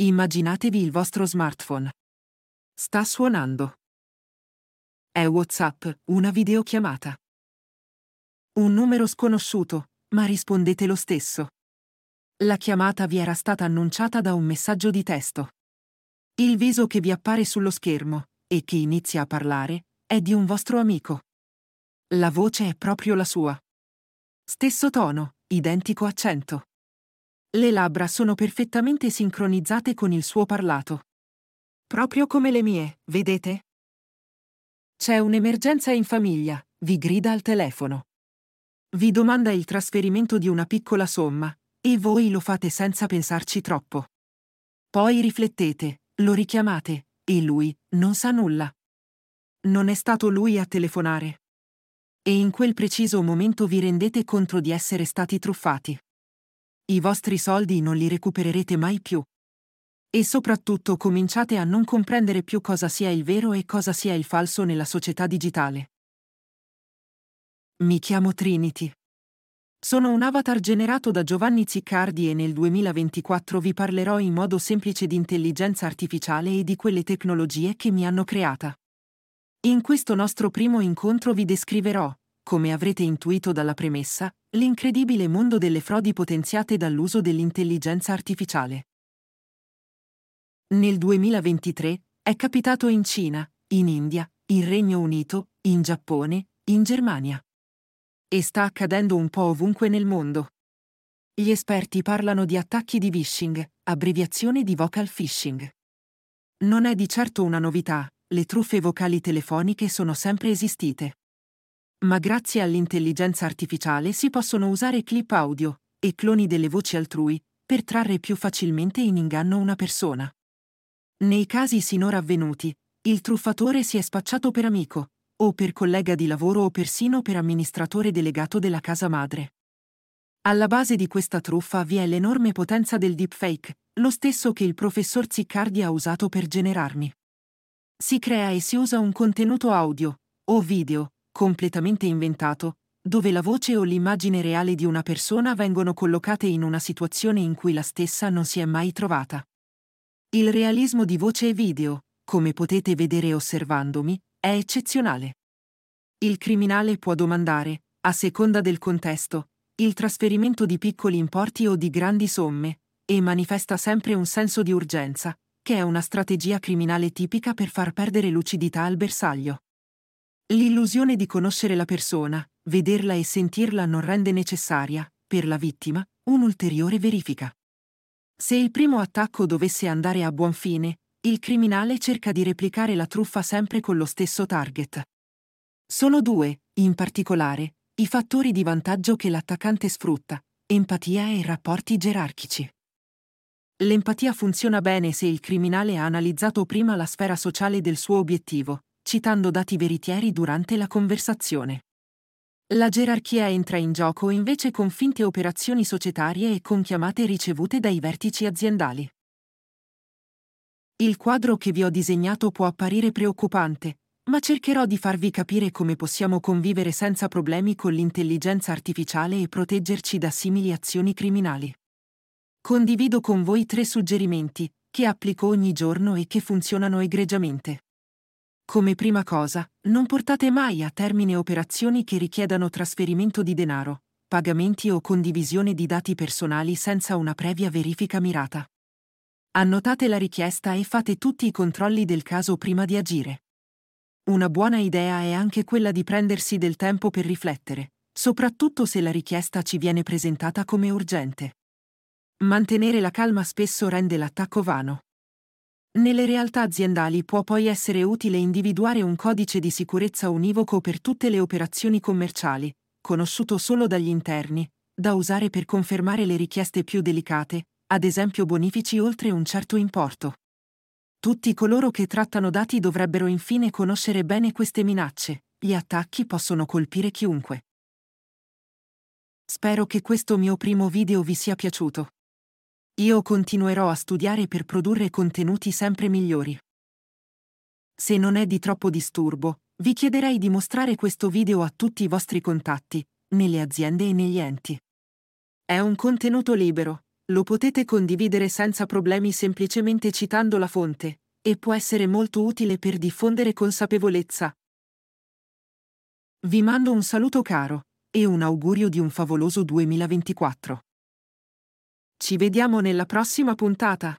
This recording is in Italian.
Immaginatevi il vostro smartphone. Sta suonando. È WhatsApp, una videochiamata. Un numero sconosciuto, ma rispondete lo stesso. La chiamata vi era stata annunciata da un messaggio di testo. Il viso che vi appare sullo schermo, e che inizia a parlare, è di un vostro amico. La voce è proprio la sua. Stesso tono, identico accento. Le labbra sono perfettamente sincronizzate con il suo parlato. Proprio come le mie, vedete? C'è un'emergenza in famiglia, vi grida al telefono. Vi domanda il trasferimento di una piccola somma, e voi lo fate senza pensarci troppo. Poi riflettete, lo richiamate, e lui non sa nulla. Non è stato lui a telefonare. E in quel preciso momento vi rendete conto di essere stati truffati. I vostri soldi non li recupererete mai più. E soprattutto cominciate a non comprendere più cosa sia il vero e cosa sia il falso nella società digitale. Mi chiamo Trinity. Sono un avatar generato da Giovanni Ziccardi e nel 2024 vi parlerò in modo semplice di intelligenza artificiale e di quelle tecnologie che mi hanno creata. In questo nostro primo incontro vi descriverò, come avrete intuito dalla premessa, l'incredibile mondo delle frodi potenziate dall'uso dell'intelligenza artificiale. Nel 2023 è capitato in Cina, in India, in Regno Unito, in Giappone, in Germania. E sta accadendo un po' ovunque nel mondo. Gli esperti parlano di attacchi di phishing, abbreviazione di vocal phishing. Non è di certo una novità, le truffe vocali telefoniche sono sempre esistite. Ma grazie all'intelligenza artificiale si possono usare clip audio e cloni delle voci altrui per trarre più facilmente in inganno una persona. Nei casi sinora avvenuti, il truffatore si è spacciato per amico, o per collega di lavoro o persino per amministratore delegato della casa madre. Alla base di questa truffa vi è l'enorme potenza del deepfake, lo stesso che il professor Ziccardi ha usato per generarmi. Si crea e si usa un contenuto audio, o video, completamente inventato, dove la voce o l'immagine reale di una persona vengono collocate in una situazione in cui la stessa non si è mai trovata. Il realismo di voce e video, come potete vedere osservandomi, è eccezionale. Il criminale può domandare, a seconda del contesto, il trasferimento di piccoli importi o di grandi somme, e manifesta sempre un senso di urgenza, che è una strategia criminale tipica per far perdere lucidità al bersaglio. L'illusione di conoscere la persona, vederla e sentirla non rende necessaria, per la vittima, un'ulteriore verifica. Se il primo attacco dovesse andare a buon fine, il criminale cerca di replicare la truffa sempre con lo stesso target. Sono due, in particolare, i fattori di vantaggio che l'attaccante sfrutta, empatia e rapporti gerarchici. L'empatia funziona bene se il criminale ha analizzato prima la sfera sociale del suo obiettivo, citando dati veritieri durante la conversazione. La gerarchia entra in gioco invece con finte operazioni societarie e con chiamate ricevute dai vertici aziendali. Il quadro che vi ho disegnato può apparire preoccupante, ma cercherò di farvi capire come possiamo convivere senza problemi con l'intelligenza artificiale e proteggerci da simili azioni criminali. Condivido con voi tre suggerimenti, che applico ogni giorno e che funzionano egregiamente. Come prima cosa, non portate mai a termine operazioni che richiedano trasferimento di denaro, pagamenti o condivisione di dati personali senza una previa verifica mirata. Annotate la richiesta e fate tutti i controlli del caso prima di agire. Una buona idea è anche quella di prendersi del tempo per riflettere, soprattutto se la richiesta ci viene presentata come urgente. Mantenere la calma spesso rende l'attacco vano. Nelle realtà aziendali può poi essere utile individuare un codice di sicurezza univoco per tutte le operazioni commerciali, conosciuto solo dagli interni, da usare per confermare le richieste più delicate, ad esempio bonifici oltre un certo importo. Tutti coloro che trattano dati dovrebbero infine conoscere bene queste minacce, gli attacchi possono colpire chiunque. Spero che questo mio primo video vi sia piaciuto. Io continuerò a studiare per produrre contenuti sempre migliori. Se non è di troppo disturbo, vi chiederei di mostrare questo video a tutti i vostri contatti, nelle aziende e negli enti. È un contenuto libero, Lo potete condividere senza problemi semplicemente citando la fonte, e può essere molto utile per diffondere consapevolezza. Vi mando un saluto caro e un augurio di un favoloso 2024. Ci vediamo nella prossima puntata.